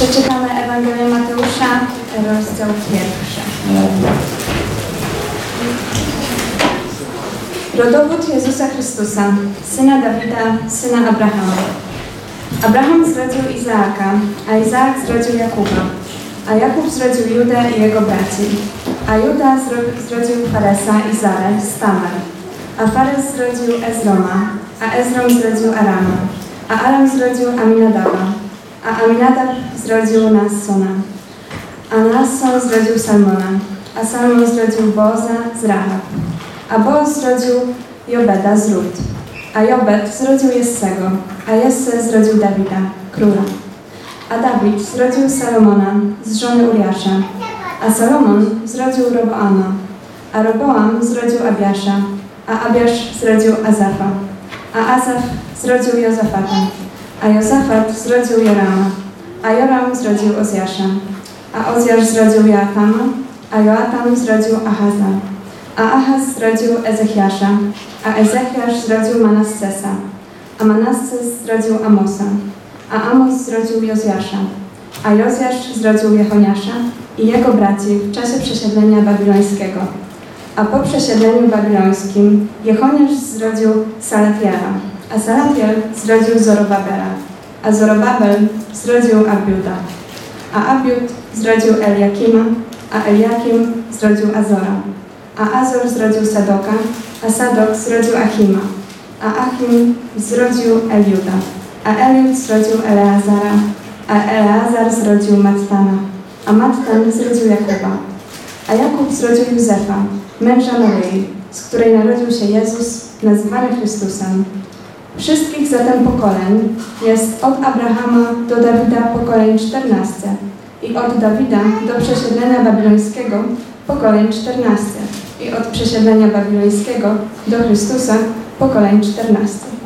Przeczytamy Ewangelię Mateusza, rozdział pierwszy. Rodowód Jezusa Chrystusa, syna Dawida, syna Abrahama. Abraham zrodził Izaaka, a Izaak zrodził Jakuba, a Jakub zrodził Judę i jego braci, a Juda zro- zrodził Faresa i Zarę z Tamar, a Fares zrodził Ezroma, a Ezrom zrodził Arama, a Aram zrodził Aminadaba, a Aminadab zrodził Nassona, a Nasson zrodził Salmona, a Salmon zrodził Boza z Rahab, a Boaz zrodził Jobeda z Rut, a Jobed zrodził Jessego, a Jesse zrodził Dawida, króla. A Dawid zrodził Salomona z żony Uriasza, a Salomon zrodził Roboama, a Roboam zrodził Abiasza, a Abiasz zrodził Azafa, a Azaf zrodził Jozafata, a Jozafat zrodził Jorama, a Joram zrodził Ozjasza, a Ozjasz zrodził Joatama, a Joatam zrodził Ahaza, a Ahaz zrodził Ezechiasza, a Ezechiasz zrodził Manassesa, a Manasses zrodził Amosa, a Amos zrodził Jozjasza, a Jozjasz zrodził Jehoniasza i jego braci w czasie przesiedlenia babilońskiego. A po przesiedleniu babilońskim Jehoniasz zrodził Salatiela, a Salatiel zrodził Zorobabela, a Zorobabel zrodził Abiuda, a Abiud zrodził Eliakima, a Eliakim zrodził Azora, a Azor zrodził Sadoka, a Sadok zrodził Achima, a Achim zrodził Eliuda, a Eliud zrodził Eleazara, a Eleazar zrodził Mattana, a Mattan zrodził Jakuba, a Jakub zrodził Józefa, męża Maryi, z której narodził się Jezus, nazywany Chrystusem. Wszystkich zatem pokoleń jest od Abrahama do Dawida pokoleń czternaście i od Dawida do przesiedlenia babilońskiego pokoleń czternaście i od przesiedlenia babilońskiego do Chrystusa pokoleń czternaście.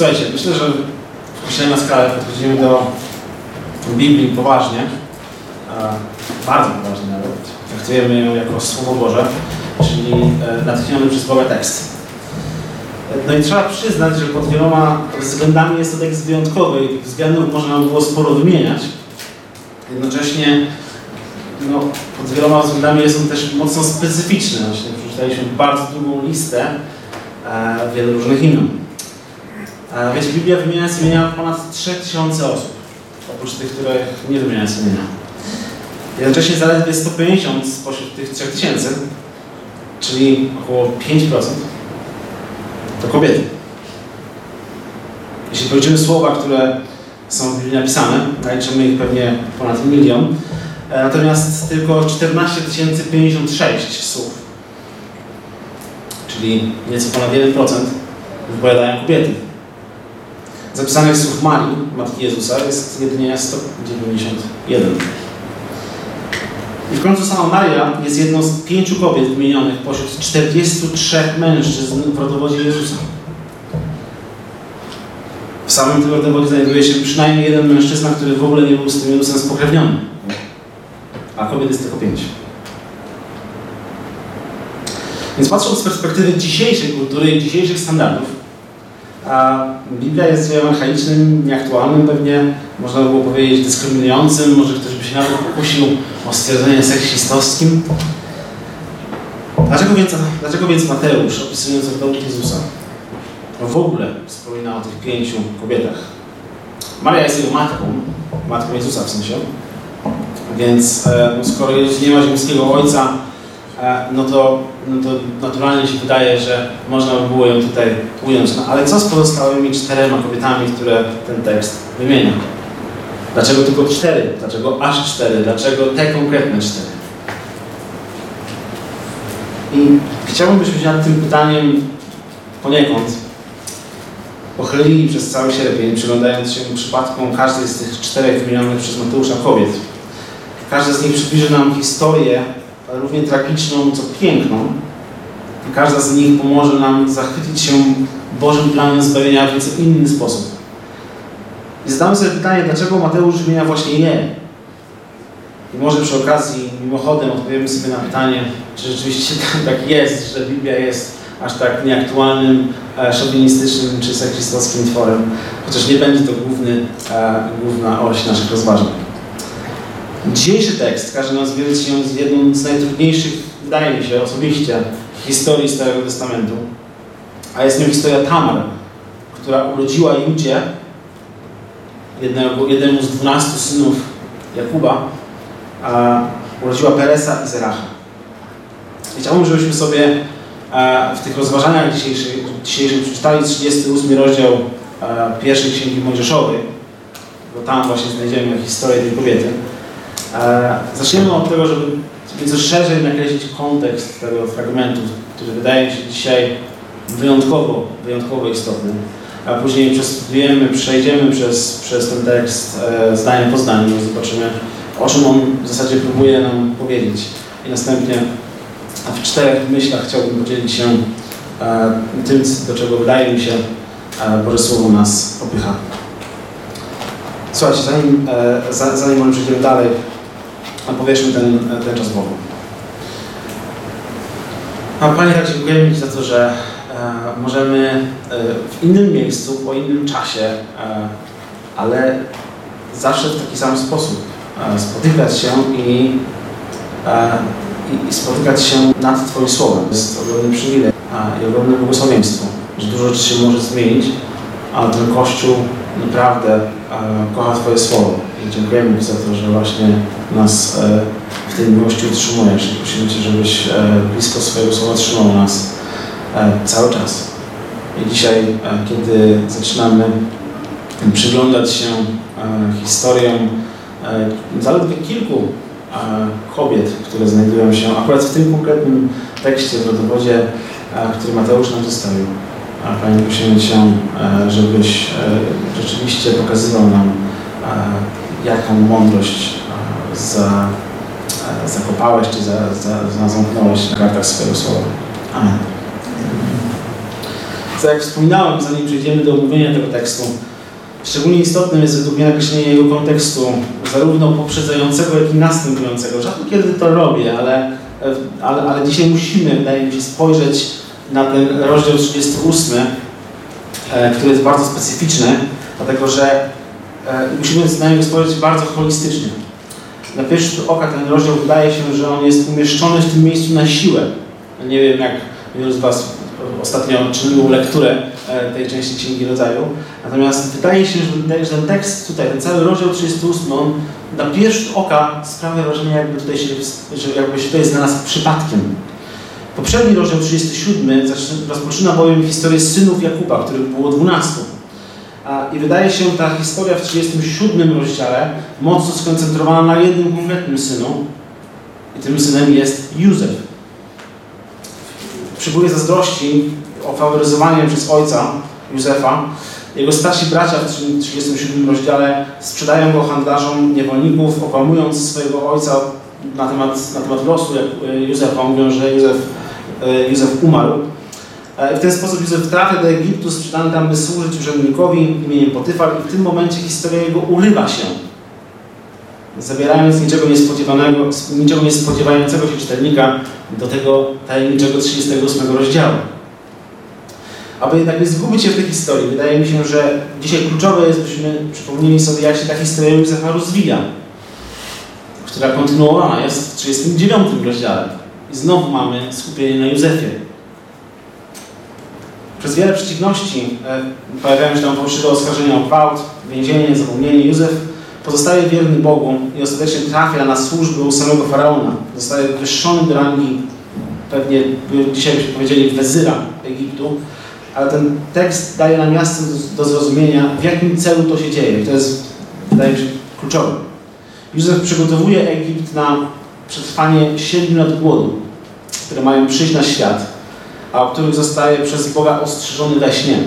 Słuchajcie, myślę, że Kościele na skalę podchodzimy do Biblii poważnie, a bardzo poważnie nawet. Traktujemy ją jako Słowo Boże, czyli e, natchniony przez Boga tekst. No i trzeba przyznać, że pod wieloma względami jest to tekst wyjątkowy i tych względów można by było sporo wymieniać. Jednocześnie no, pod wieloma względami jest on też mocno specyficzny. Właśnie przeczytaliśmy bardzo długą listę e, wielu różnych imion. Wiecie, Biblia wymienia z imienia ponad 3000 osób, oprócz tych, które nie wymienia z imienia. Jednocześnie zaledwie 150 spośród tych 3000, czyli około 5%, to kobiety. Jeśli policzymy słowa, które są w Biblii napisane, naliczymy ich pewnie ponad milion, e, natomiast tylko 14 056 słów, czyli nieco ponad 1% wypowiadają kobiety. Zapisanych słów Marii, Matki Jezusa, jest jedynie 191. I w końcu sama Maria jest jedną z pięciu kobiet wymienionych pośród 43 mężczyzn w rodowodzie Jezusa. W samym tym rodowodzie znajduje się przynajmniej jeden mężczyzna, który w ogóle nie był z tym Jezusem spokrewniony. A kobiet jest tylko pięć. Więc patrząc z perspektywy dzisiejszej kultury i dzisiejszych standardów, a Biblia jest archaicznym, nieaktualnym pewnie, można by było powiedzieć dyskryminującym, może ktoś by się nawet pokusił o stwierdzenie seksistowskim. Dlaczego więc, dlaczego więc Mateusz, opisując rodowód Jezusa, w ogóle wspomina o tych pięciu kobietach? Maria jest jego matką, matką Jezusa w sensie, więc e, no skoro Jezus nie ma ziemskiego ojca, no to, no to naturalnie się wydaje, że można by było ją tutaj ująć. No, ale co z pozostałymi czterema kobietami, które ten tekst wymienia? Dlaczego tylko cztery? Dlaczego aż cztery? Dlaczego te konkretne cztery? I chciałbym, byśmy się nad tym pytaniem poniekąd pochylili przez cały sierpień, przyglądając się przypadkom każdej z tych czterech wymienionych przez Mateusza kobiet. Każda z nich przybliży nam historię równie tragiczną, co piękną. I każda z nich pomoże nam zachwycić się Bożym planem zbawienia w nieco inny sposób. I zadamy sobie pytanie, dlaczego Mateusz wymienia właśnie je. I może przy okazji, mimochodem, odpowiemy sobie na pytanie, czy rzeczywiście tak jest, że Biblia jest aż tak nieaktualnym, e, szowinistycznym czy seksistowskim tworem, chociaż nie będzie to główny, e, główna oś naszych rozważań. Dzisiejszy tekst każe nas wierzyć się z jedną z najtrudniejszych, wydaje mi się osobiście, historii Starego Testamentu, a jest nią historia Tamar, która urodziła Judzie, jednego, jednemu z dwunastu synów Jakuba, a urodziła Peresa i Zeracha. Chciałbym, żebyśmy sobie e, w tych rozważaniach dzisiejszych, dzisiejszych przeczytali 38 rozdział e, pierwszej Księgi Mojżeszowej, bo tam właśnie znajdziemy historię tej kobiety. Zaczniemy od tego, żeby nieco szerzej nakreślić kontekst tego fragmentu, który wydaje mi się dzisiaj wyjątkowo, wyjątkowo istotny. A później przestudujemy, przejdziemy przez, przez ten tekst e, zdanie po zdaniu, zobaczymy, o czym on w zasadzie próbuje nam powiedzieć. I następnie w czterech myślach chciałbym podzielić się e, tym, do czego wydaje mi się e, Boże Słowo nas popycha. Słuchajcie, zanim, e, za, zanim przejdziemy dalej, powierzmy ten, ten czas Bogu. A Panie, tak dziękujemy Ci za to, że e, możemy e, w innym miejscu, po innym czasie, e, ale zawsze w taki sam sposób e, spotykać się i, e, i, i, spotykać się nad Twoim Słowem. Jest ogromny przywilej i ogromne błogosławieństwo, że dużo rzeczy się może zmienić, ale ten Kościół naprawdę e, kocha Twoje Słowo. I dziękujemy Ci za to, że właśnie nas e, w tej miłości utrzymujesz. I prosimy Cię, żebyś e, blisko swojego Słowa trzymał nas cały czas. I dzisiaj, kiedy zaczynamy przyglądać się historiom zaledwie kilku kobiet, które znajdują się akurat w tym konkretnym tekście w rodowodzie, który Mateusz nam zostawił. Panie, prosimy Cię, żebyś rzeczywiście pokazywał nam, jaką mądrość za, zakopałeś, czy za, za, za zamknąłeś na kartach swojego słowa. Amen. Co jak wspominałem, zanim przejdziemy do omówienia tego tekstu, szczególnie istotnym jest według mnie nakreślenie jego kontekstu, zarówno poprzedzającego, jak i następującego. Rzadko kiedy to robię, ale, ale, ale dzisiaj musimy, wydaje mi się, spojrzeć na ten rozdział 38, e, który jest bardzo specyficzny, dlatego że e, musimy na niego spojrzeć bardzo holistycznie. Na pierwszy rzut oka ten rozdział wydaje się, że on jest umieszczony w tym miejscu na siłę. Nie wiem, jak wielu z Was ostatnio czyniło lekturę e, tej części Księgi Rodzaju. Natomiast wydaje się, że ten tekst tutaj, ten cały rozdział 38, on na pierwszy rzut oka sprawia wrażenie, jakby tutaj się, że jakby się tutaj znalazł przypadkiem. Poprzedni rozdział 37 rozpoczyna bowiem historię synów Jakuba, których było 12. I wydaje się ta historia w 37 rozdziale mocno skoncentrowana na jednym konkretnym synu. I tym synem jest Józef. Przybój zazdrości, ofaworyzowanie przez ojca Józefa, jego starsi bracia w 37 rozdziale sprzedają go handlarzom niewolników, okłamując swojego ojca na temat, na temat losu Józefa. Mówią, że Józef, e, Józef umarł. E, w ten sposób Józef trafia do Egiptu, sprzedany tam by służyć urzędnikowi imieniem Potyfar i w tym momencie historia jego urywa się. Zabierając niczego niespodziewanego, niczego niespodziewającego się czytelnika do tego tajemniczego 38 rozdziału. Aby jednak nie zgubić się w tej historii, wydaje mi się, że dzisiaj kluczowe jest, byśmy przypomnieli sobie, jak się ta historia Józefa rozwija, która kontynuowana jest w 39 rozdziale. I znowu mamy skupienie na Józefie. Przez wiele przeciwności e, pojawiają się tam fałszywe oskarżenia o gwałt, więzienie, zapomnienie. Józef pozostaje wierny Bogu i ostatecznie trafia na służbę u samego Faraona. Zostaje wywyższony do rangi, pewnie dzisiaj byśmy powiedzieli, wezyra Egiptu, ale ten tekst daje nam jasno do zrozumienia, w jakim celu to się dzieje. I to jest, wydaje mi się, kluczowe. Józef przygotowuje Egipt na przetrwanie 7 lat głodu, które mają przyjść na świat a o których zostaje przez Boga ostrzeżony we śnie.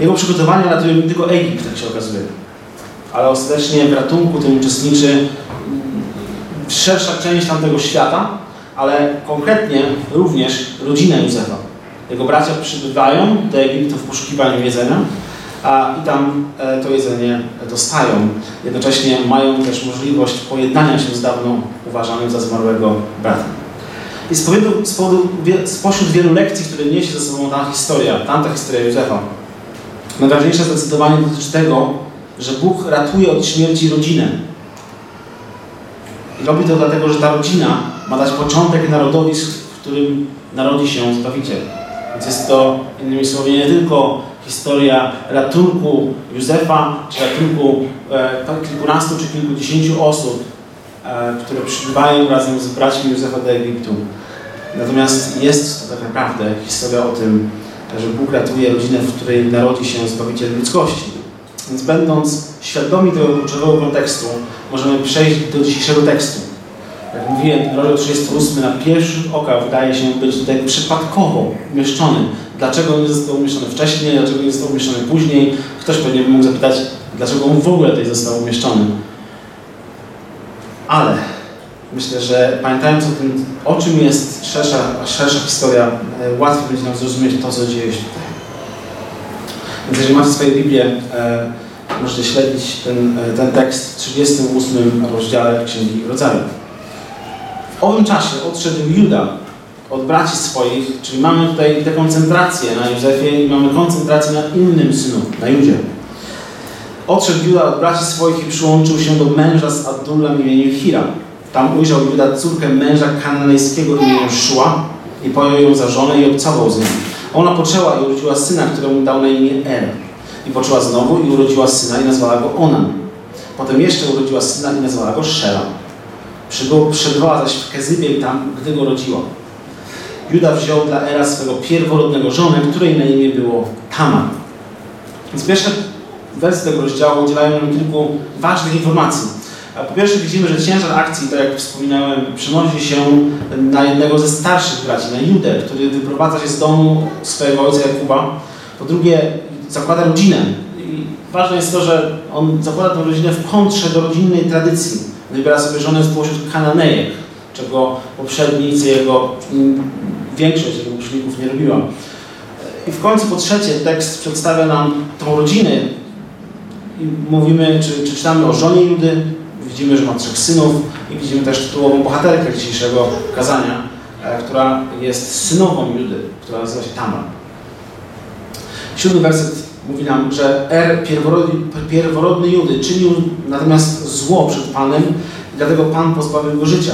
Jego przygotowania ratują nie tylko Egipt, jak się okazuje, ale ostatecznie w ratunku tym uczestniczy szersza część tamtego świata, ale konkretnie również rodzina Józefa. Jego bracia przybywają do Egiptu w poszukiwaniu jedzenia, a, i tam e, to jedzenie dostają. Jednocześnie mają też możliwość pojednania się z dawno uważanym za zmarłego bratem. I z powodu, z powodu, spośród wielu lekcji, które niesie ze sobą ta historia, tamta historia Józefa, najważniejsze zdecydowanie dotyczy tego, że Bóg ratuje od śmierci rodzinę. I robi to dlatego, że ta rodzina ma dać początek narodowi, w którym narodzi się Zbawiciel. Więc jest to, innymi słowy, nie tylko historia ratunku Józefa, czy ratunku e, kilkunastu czy kilkudziesięciu osób, które przybywają razem z braćmi Józefa do Egiptu. Natomiast jest to tak naprawdę historia o tym, że Bóg ratuje rodzinę, w której narodzi się Zbawiciel ludzkości. Więc będąc świadomi tego kluczowego kontekstu, możemy przejść do dzisiejszego tekstu. Jak mówiłem, rozdział 38 na pierwszy oka wydaje się być tutaj przypadkowo umieszczony. Dlaczego nie został umieszczony wcześniej, dlaczego nie został umieszczony później? Ktoś pewnie mógł zapytać, dlaczego on w ogóle tutaj został umieszczony. Ale myślę, że pamiętając o tym, o czym jest szersza, szersza historia, e, łatwiej będzie nam zrozumieć to, co dzieje się tutaj. Więc jeżeli macie swoje Biblię, e, możecie śledzić ten, e, ten tekst w 38 rozdziale Księgi Rodzaju. W owym czasie odszedł Juda od braci swoich, czyli mamy tutaj tę koncentrację na Józefie i mamy koncentrację na innym synu, na Judzie. Odszedł Juda od braci swoich i przyłączył się do męża z Adullem imieniem Hira. Tam ujrzał Juda córkę męża kananejskiego imieniem Szua i pojął ją za żonę i obcował z nią. Ona poczęła i urodziła syna, któremu dał na imię Er. I poczęła znowu i urodziła syna i nazwała go Onan. Potem jeszcze urodziła syna i nazwała go Szela. Przebywała zaś w Kezybie tam, gdy go rodziła. Juda wziął dla Era swego pierworodnego żonę, której na imię było Tamar. Więc pierwsze wersy tego rozdziału udzielają nam kilku ważnych informacji. Po pierwsze widzimy, że ciężar akcji, tak jak wspominałem, przenosi się na jednego ze starszych braci, na Judę, który wyprowadza się z domu swojego ojca Jakuba. Po drugie, zakłada rodzinę. I ważne jest to, że on zakłada tę rodzinę w kontrze do rodzinnej tradycji. Wybiera sobie żonę spośród Kananejek, czego poprzednicy jego, większość jego uczniów nie robiła. I w końcu po trzecie tekst przedstawia nam tą rodzinę. Mówimy, czy, czy czytamy o żonie Judy, widzimy, że ma trzech synów i widzimy też tytułową bohaterkę dzisiejszego kazania, e, która jest synową Judy, która nazywa się Tamar. Siódmy werset mówi nam, że Er, pierworodny, pierworodny Judy, czynił natomiast zło przed Panem i dlatego Pan pozbawił go życia.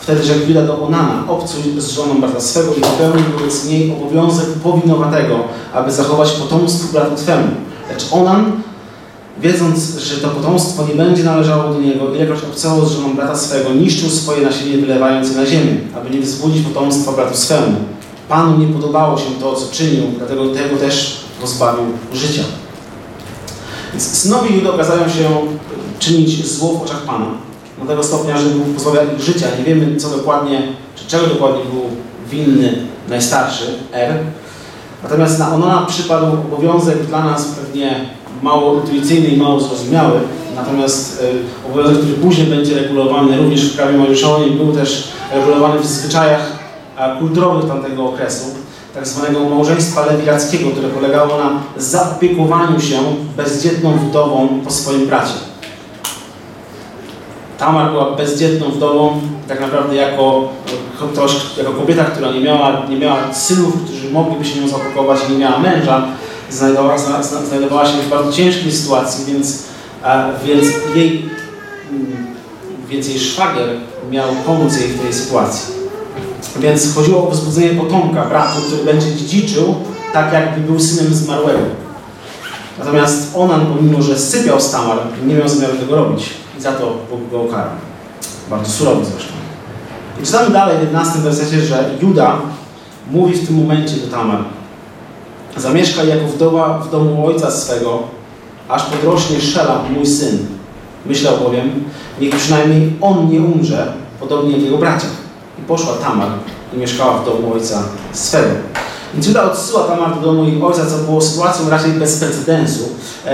Wtedy rzekł Juda do Onana, obcuj z żoną brata swego i wypełnił wobec niej obowiązek powinowatego, aby zachować potomstwo bratu Twemu. Lecz Onan wiedząc, że to potomstwo nie będzie należało do niego, ilekroć obcował z żoną brata swego, niszczył swoje nasienie, wylewając je na ziemię, aby nie wzbudzić potomstwa bratu swemu. Panu nie podobało się to, co czynił, dlatego tego też pozbawił życia. Więc synowie Judy okazają się czynić zło w oczach Pana. Do tego stopnia, że Bóg pozbawia ich życia. Nie wiemy, co dokładnie, czy czego dokładnie był winny najstarszy, Er. Natomiast na Onana przypadł obowiązek dla nas pewnie mało intuicyjny i mało zrozumiały. Natomiast y, obowiązek, który później będzie regulowany również w prawie mojżeszowym, był też regulowany w zwyczajach kulturowych tamtego okresu, tak zwanego małżeństwa lewirackiego, które polegało na zaopiekowaniu się bezdzietną wdową po swoim bracie. Tamar była bezdzietną wdową, tak naprawdę jako, ktoś, jako kobieta, która nie miała, nie miała synów, którzy mogliby się nią zaopiekować, nie miała męża, znajdowała, znajdowała się w bardzo ciężkiej sytuacji, więc, więc, jej, więc jej szwagier miał pomóc jej w tej sytuacji. Więc chodziło o wzbudzenie potomka, bratu, który będzie dziedziczył tak, jakby był synem zmarłego. Natomiast Onan, pomimo że sypiał z Tamar, nie miał zamiaru tego robić. I za to Bóg go ukarał. Bardzo surowo zresztą. I czytamy dalej w 11 wersecie, że Juda mówi w tym momencie do Tamar. Zamieszkaj jako wdowa w domu ojca swego, aż podrośnie Szela, mój syn. Myślał bowiem, niech przynajmniej on nie umrze, podobnie jak jego bracia. I poszła Tamar i mieszkała w domu ojca swego. Więc Juda odsyła Tamar do domu ich ojca, co było sytuacją raczej bez precedensu.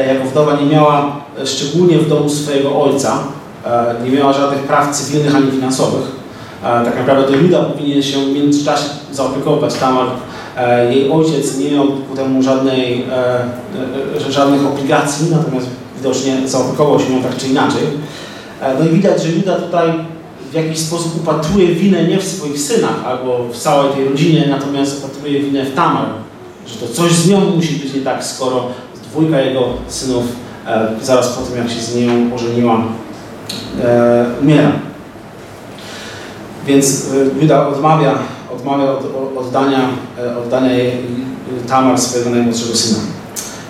Jako wdowa nie miała, szczególnie w domu swojego ojca, nie miała żadnych praw cywilnych ani finansowych. Tak naprawdę to Juda powinien się w międzyczasie zaopiekować Tamar E, jej ojciec nie miał ku temu żadnej, e, e, żadnych obligacji, natomiast widocznie zaopiekował się nią tak czy inaczej. E, no i widać, że Juda tutaj w jakiś sposób upatruje winę nie w swoich synach albo w całej tej rodzinie, natomiast upatruje winę w Tamar. Że to coś z nią musi być nie tak, skoro dwójka jego synów e, zaraz po tym, jak się z nią ożeniła, e, umiera. Więc e, Juda odmawia, odmawia od, od, oddania, e, oddania jej, Tamar swojego najmłodszego syna.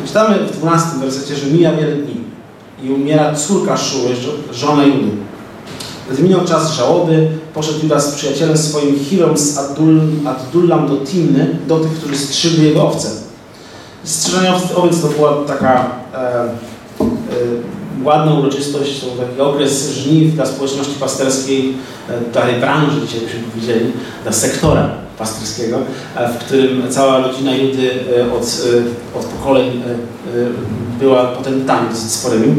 I czytamy w 12 wersecie, że mija wiele dni i umiera córka Szuły, żo- żona Judy. Gdy minął czas żałoby, poszedł Juda z przyjacielem swoim Hirą z Addul, Addullam do Timny, do tych, którzy strzygli jego owce. Strzyżenie owiec to była taka e, e, ładna uroczystość, to był taki okres żniw dla społeczności pasterskiej, e, dla branży, dzisiaj byśmy powiedzieli, dla sektora pasterskiego, e, w którym cała rodzina Judy e, od, e, od pokoleń była potentami dosyć sporymi.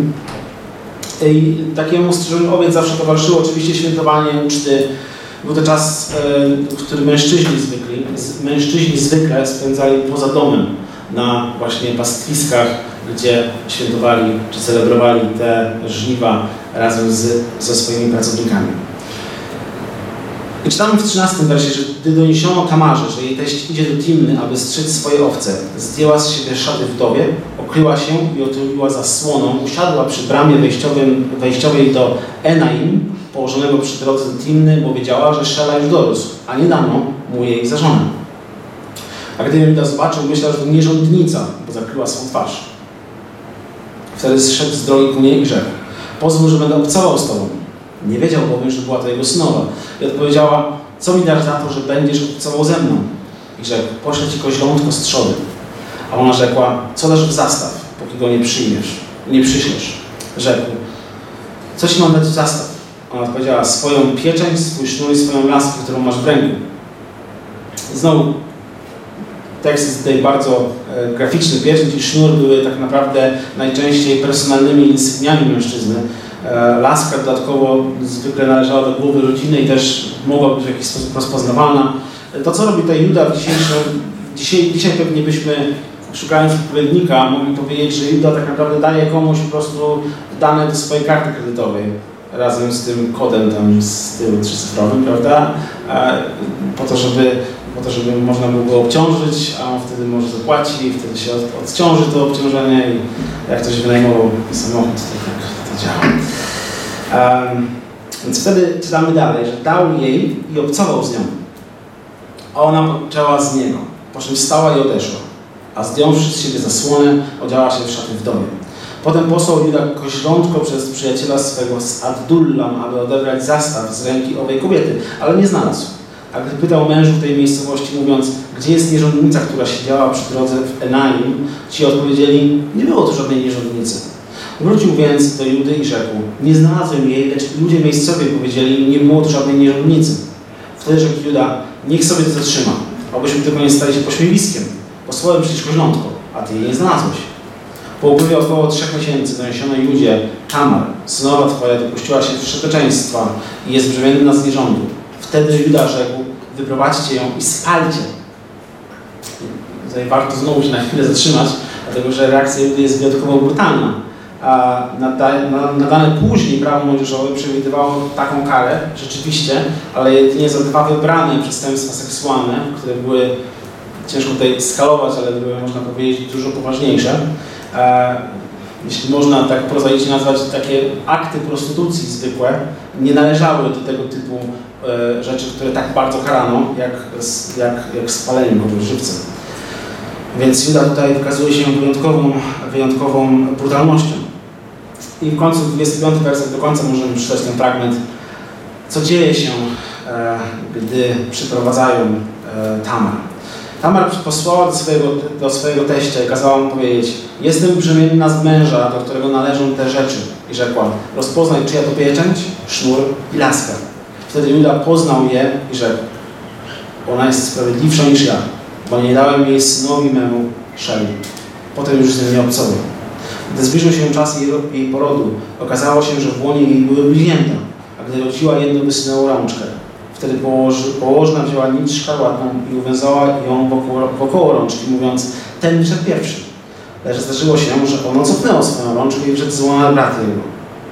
I takiemu strzeżeniu owiec zawsze towarzyszyło oczywiście świętowanie uczty. Był to czas, w którym mężczyźni zwykli, mężczyźni zwykle spędzali poza domem na właśnie pastwiskach, gdzie świętowali czy celebrowali te żniwa razem z, ze swoimi pracownikami. I czytamy w 13 wersie, że gdy doniesiono Tamarze, że jej teść idzie do Timny, aby strzec swoje owce, zdjęła z siebie szaty wdowie, okryła się i otuliła zasłoną, usiadła przy bramie wejściowym, wejściowej do Enaim, położonego przy drodze do Timny, bo wiedziała, że Szela już dorósł, a nie dano mu jej za żonę. A gdy Juda zobaczył, myślał, że to nierządnica, bo zakryła swą twarz. Wtedy zszedł z drogi ku niej i rzekł, pozwól, że będę obcował z tobą. Nie wiedział bowiem, że była to jego synowa. I odpowiedziała, co mi dasz za to, że będziesz obcował ze mną? I rzekł, poślę ci koźlątko z trzody. A ona rzekła, co dasz w zastaw, póki go nie przyjmiesz, nie przyślesz? Rzekł, co ci mam dać w zastaw? Ona odpowiedziała, swoją pieczęć, swój sznur i swoją laskę, którą masz w ręku. Znowu tekst jest tutaj bardzo e, graficzny. Pieczęć i sznur były tak naprawdę najczęściej personalnymi insygniami mężczyzny. E, laska dodatkowo zwykle należała do głowy rodziny i też mogła być w jakiś sposób rozpoznawalna. To, co robi tutaj Juda w dzisiejszym, dzisiaj, dzisiaj pewnie byśmy szukając odpowiednika mogli powiedzieć, że Juda tak naprawdę daje komuś po prostu dane do swojej karty kredytowej razem z tym kodem tam z tyłu trzycyfrowym, prawda? E, Po to, żeby po to, żeby można było go obciążyć, a on wtedy może zapłaci wtedy się od, odciąży to obciążenie i jak ktoś wynajmował samochód, to tak to działa. Em, więc wtedy czytamy dalej, że dał jej i obcował z nią. A ona poczęła z niego, po czym wstała i odeszła, a zdjąwszy z siebie zasłonę, odziała się w szaty wdowie. Potem posłał Juda koźlątko przez przyjaciela swego z Addullam, aby odebrać zastaw z ręki owej kobiety, ale nie znalazł. A gdy pytał mężów tej miejscowości, mówiąc, gdzie jest nierządnica, która siedziała przy drodze w Enaim, ci odpowiedzieli, nie było tu żadnej nierządnicy. Wrócił więc do Judy i rzekł, nie znalazłem jej, lecz ludzie miejscowi powiedzieli, nie było żadnej nierządnicy. Wtedy rzekł Juda, niech sobie to zatrzyma, abyśmy tylko nie stali się pośmiewiskiem. Posłałem przecież koźlątko, a ty jej nie znalazłeś. Po upływie około trzech miesięcy doniesiono Judzie, Tamar, synowa twoja dopuściła się wszeteczeństwa i jest brzemienna z nierządu. Wtedy Juda rzekł, wyprowadźcie ją i spalcie. Tutaj warto znowu się na chwilę zatrzymać, dlatego że reakcja Judy jest wyjątkowo brutalna. Na- nadane później prawo mojżeszowe przewidywało taką karę, rzeczywiście, ale jedynie za dwa wybrane przestępstwa seksualne, które były, ciężko tutaj skalować, ale były, można powiedzieć, dużo poważniejsze. E, jeśli można tak prozaicznie nazwać, takie akty prostytucji zwykłe nie należały do tego typu e, rzeczy, które tak bardzo karano, jak, jak, jak spalenie kogoś żywcem. Więc Juda tutaj wykazuje się wyjątkową, wyjątkową brutalnością. I w końcu 25 werset do końca możemy przeczytać ten fragment, co dzieje się, e, gdy przyprowadzają e, Tamar. Tamar posłała do swojego, do swojego teścia i kazała mu powiedzieć Jestem brzemienna z męża, do którego należą te rzeczy. I rzekła, rozpoznaj czyja to pieczęć, sznur i laska. Wtedy Juda poznał je i rzekł, ona jest sprawiedliwsza niż ja, bo nie dałem jej synowi memu Szeli. Potem już z nią nie obcował. Gdy zbliżył się czas jej, jej porodu, okazało się, że w łonie jej były bliźnięta, a gdy rodziła jedno wysunęło rączkę. Wtedy położy, położna wzięła nić szkarłatną i uwiązała ją wokół, wokoło rączki, mówiąc, ten wyszedł pierwszy. Lecz zdarzyło się, że ono cofnęło swoją rączkę i wszedł złamany brat jego.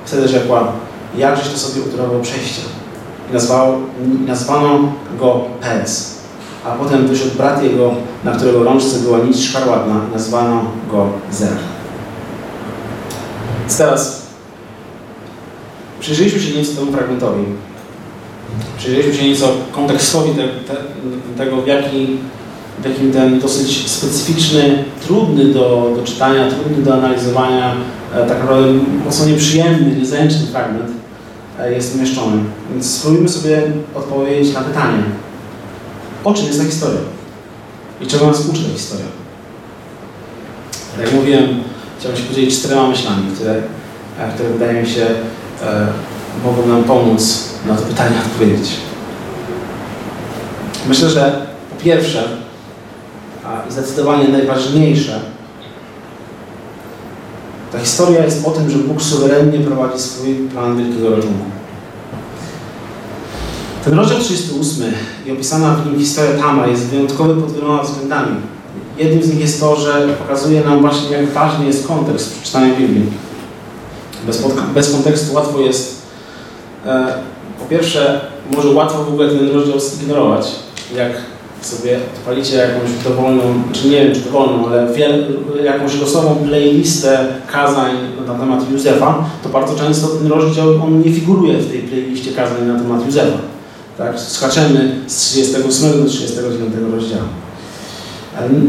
Wtedy rzekła, jakżeś to sobie utrudniał przejście. I nazwał, nazwano go Perez. A potem wyszedł brat jego, na którego rączce była nić szkarłatna i nazwano go Zerach. Więc teraz przyjrzeliśmy się nieco temu fragmentowi. Przyjrzeliśmy się nieco kontekstowi te, te, tego, w, jaki, w jakim ten dosyć specyficzny, trudny do, do czytania, trudny do analizowania, e, tak naprawdę mocno nieprzyjemny, niezręczny fragment e, jest umieszczony. Więc spróbujmy sobie odpowiedzieć na pytanie, o czym jest ta historia i czego nas uczy ta historia. Jak mówiłem, chciałbym się podzielić czterema myślami, które, e, które wydaje mi się e, mogą nam pomóc na to pytanie odpowiedzieć. Myślę, że po pierwsze, a zdecydowanie najważniejsze, ta historia jest o tym, że Bóg suwerennie prowadzi swój plan wielkiego ratunku. Ten rozdział 38 i opisana w nim historia Tama jest wyjątkowy pod wieloma względami. Jednym z nich jest to, że pokazuje nam właśnie, jak ważny jest kontekst przeczytania Biblii. Bez, bez kontekstu łatwo jest, e, po pierwsze, może łatwo w ogóle ten rozdział zignorować. Jak sobie odpalicie jakąś dowolną, czy nie wiem czy dowolną, ale wiel, jakąś losową playlistę kazań na temat Józefa, to bardzo często ten rozdział on nie figuruje w tej playliście kazań na temat Józefa. Tak? Skaczemy z 38 do 39 rozdziału.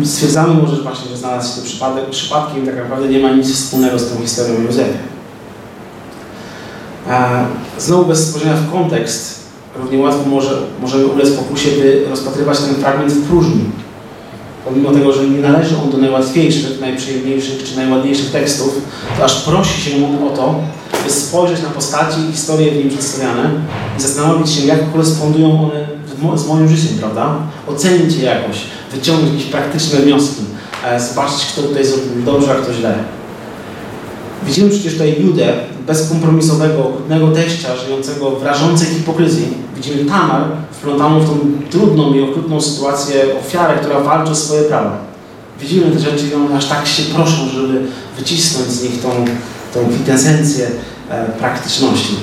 Stwierdzamy może właśnie, że znalazł się to przypadek, przypadkiem tak naprawdę nie ma nic wspólnego z tą historią Józefa. Znowu bez spojrzenia w kontekst, równie łatwo może, możemy ulec pokusie, by rozpatrywać ten fragment w próżni. Pomimo tego, że nie należy on do najłatwiejszych, najprzyjemniejszych czy najładniejszych tekstów, to aż prosi się o to, by spojrzeć na postaci i historie w nim przedstawiane i zastanowić się, jak korespondują one z moim życiem, prawda? Ocenić je jakoś, wyciągnąć jakieś praktyczne wnioski, e, zobaczyć, kto tutaj zrobił dobrze, a kto źle. Widzimy przecież tutaj Judę, bezkompromisowego, okrutnego teścia, żyjącego w rażącej hipokryzji. Widzimy Tamar, wplątaną w tą trudną i okrutną sytuację ofiarę, która walczy o swoje prawa. Widzimy te rzeczy i one aż tak się proszą, żeby wycisnąć z nich tą, tą kwintesencję e, praktyczności.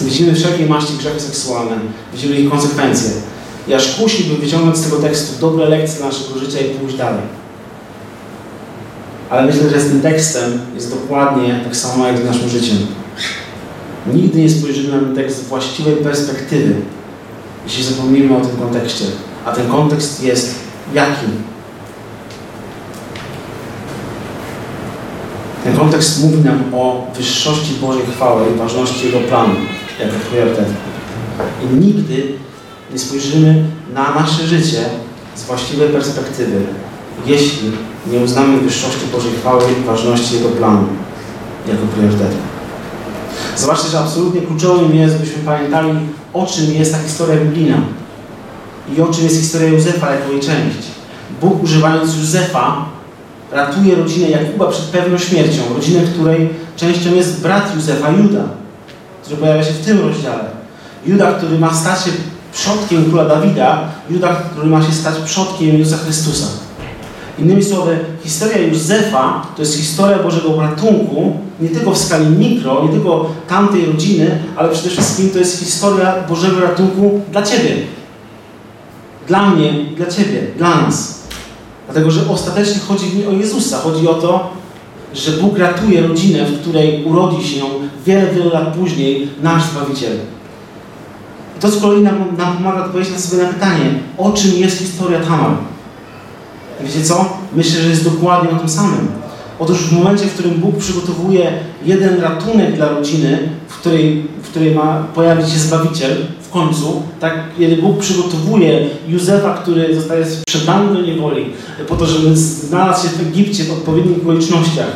Widzimy wszelkiej maści grzechy seksualne, widzimy ich konsekwencje. I aż kusi, by wyciągnąć z tego tekstu dobre lekcje naszego życia i pójść dalej. Ale myślę, że z tym tekstem jest dokładnie tak samo jak z naszym życiem. Nigdy nie spojrzymy na ten tekst z właściwej perspektywy, jeśli zapomnimy o tym kontekście. A ten kontekst jest jaki? Ten kontekst mówi nam o wyższości Bożej chwały i ważności Jego planu jako priorytet. I nigdy nie spojrzymy na nasze życie z właściwej perspektywy, jeśli nie uznamy wyższości Bożej chwały i ważności Jego planu jako priorytetu. Zobaczcie, że absolutnie kluczowym jest, byśmy pamiętali, o czym jest ta historia biblijna i o czym jest historia Józefa jako jej część. Bóg używając Józefa ratuje rodzinę Jakuba przed pewną śmiercią. Rodzinę, której częścią jest brat Józefa, Juda, który pojawia się w tym rozdziale. Juda, który ma stać się przodkiem króla Dawida, Juda, który ma się stać przodkiem Jezusa Chrystusa. Innymi słowy, historia Józefa to jest historia Bożego ratunku, nie tylko w skali mikro, nie tylko tamtej rodziny, ale przede wszystkim to jest historia Bożego ratunku dla Ciebie. Dla mnie dla Ciebie, dla nas. Dlatego, że ostatecznie chodzi niej o Jezusa. Chodzi o to, że Bóg ratuje rodzinę, w której urodzi się wiele, wiele lat później nasz Zbawiciel. I to z kolei nam, nam pomaga odpowiedzieć na sobie na pytanie, o czym jest historia Tamar. Wiecie co? Myślę, że jest dokładnie o tym samym. Otóż w momencie, w którym Bóg przygotowuje jeden ratunek dla rodziny, w której, w której ma pojawić się Zbawiciel końcu, tak, kiedy Bóg przygotowuje Józefa, który zostaje sprzedany do niewoli, po to, żeby znalazł się w Egipcie w odpowiednich okolicznościach.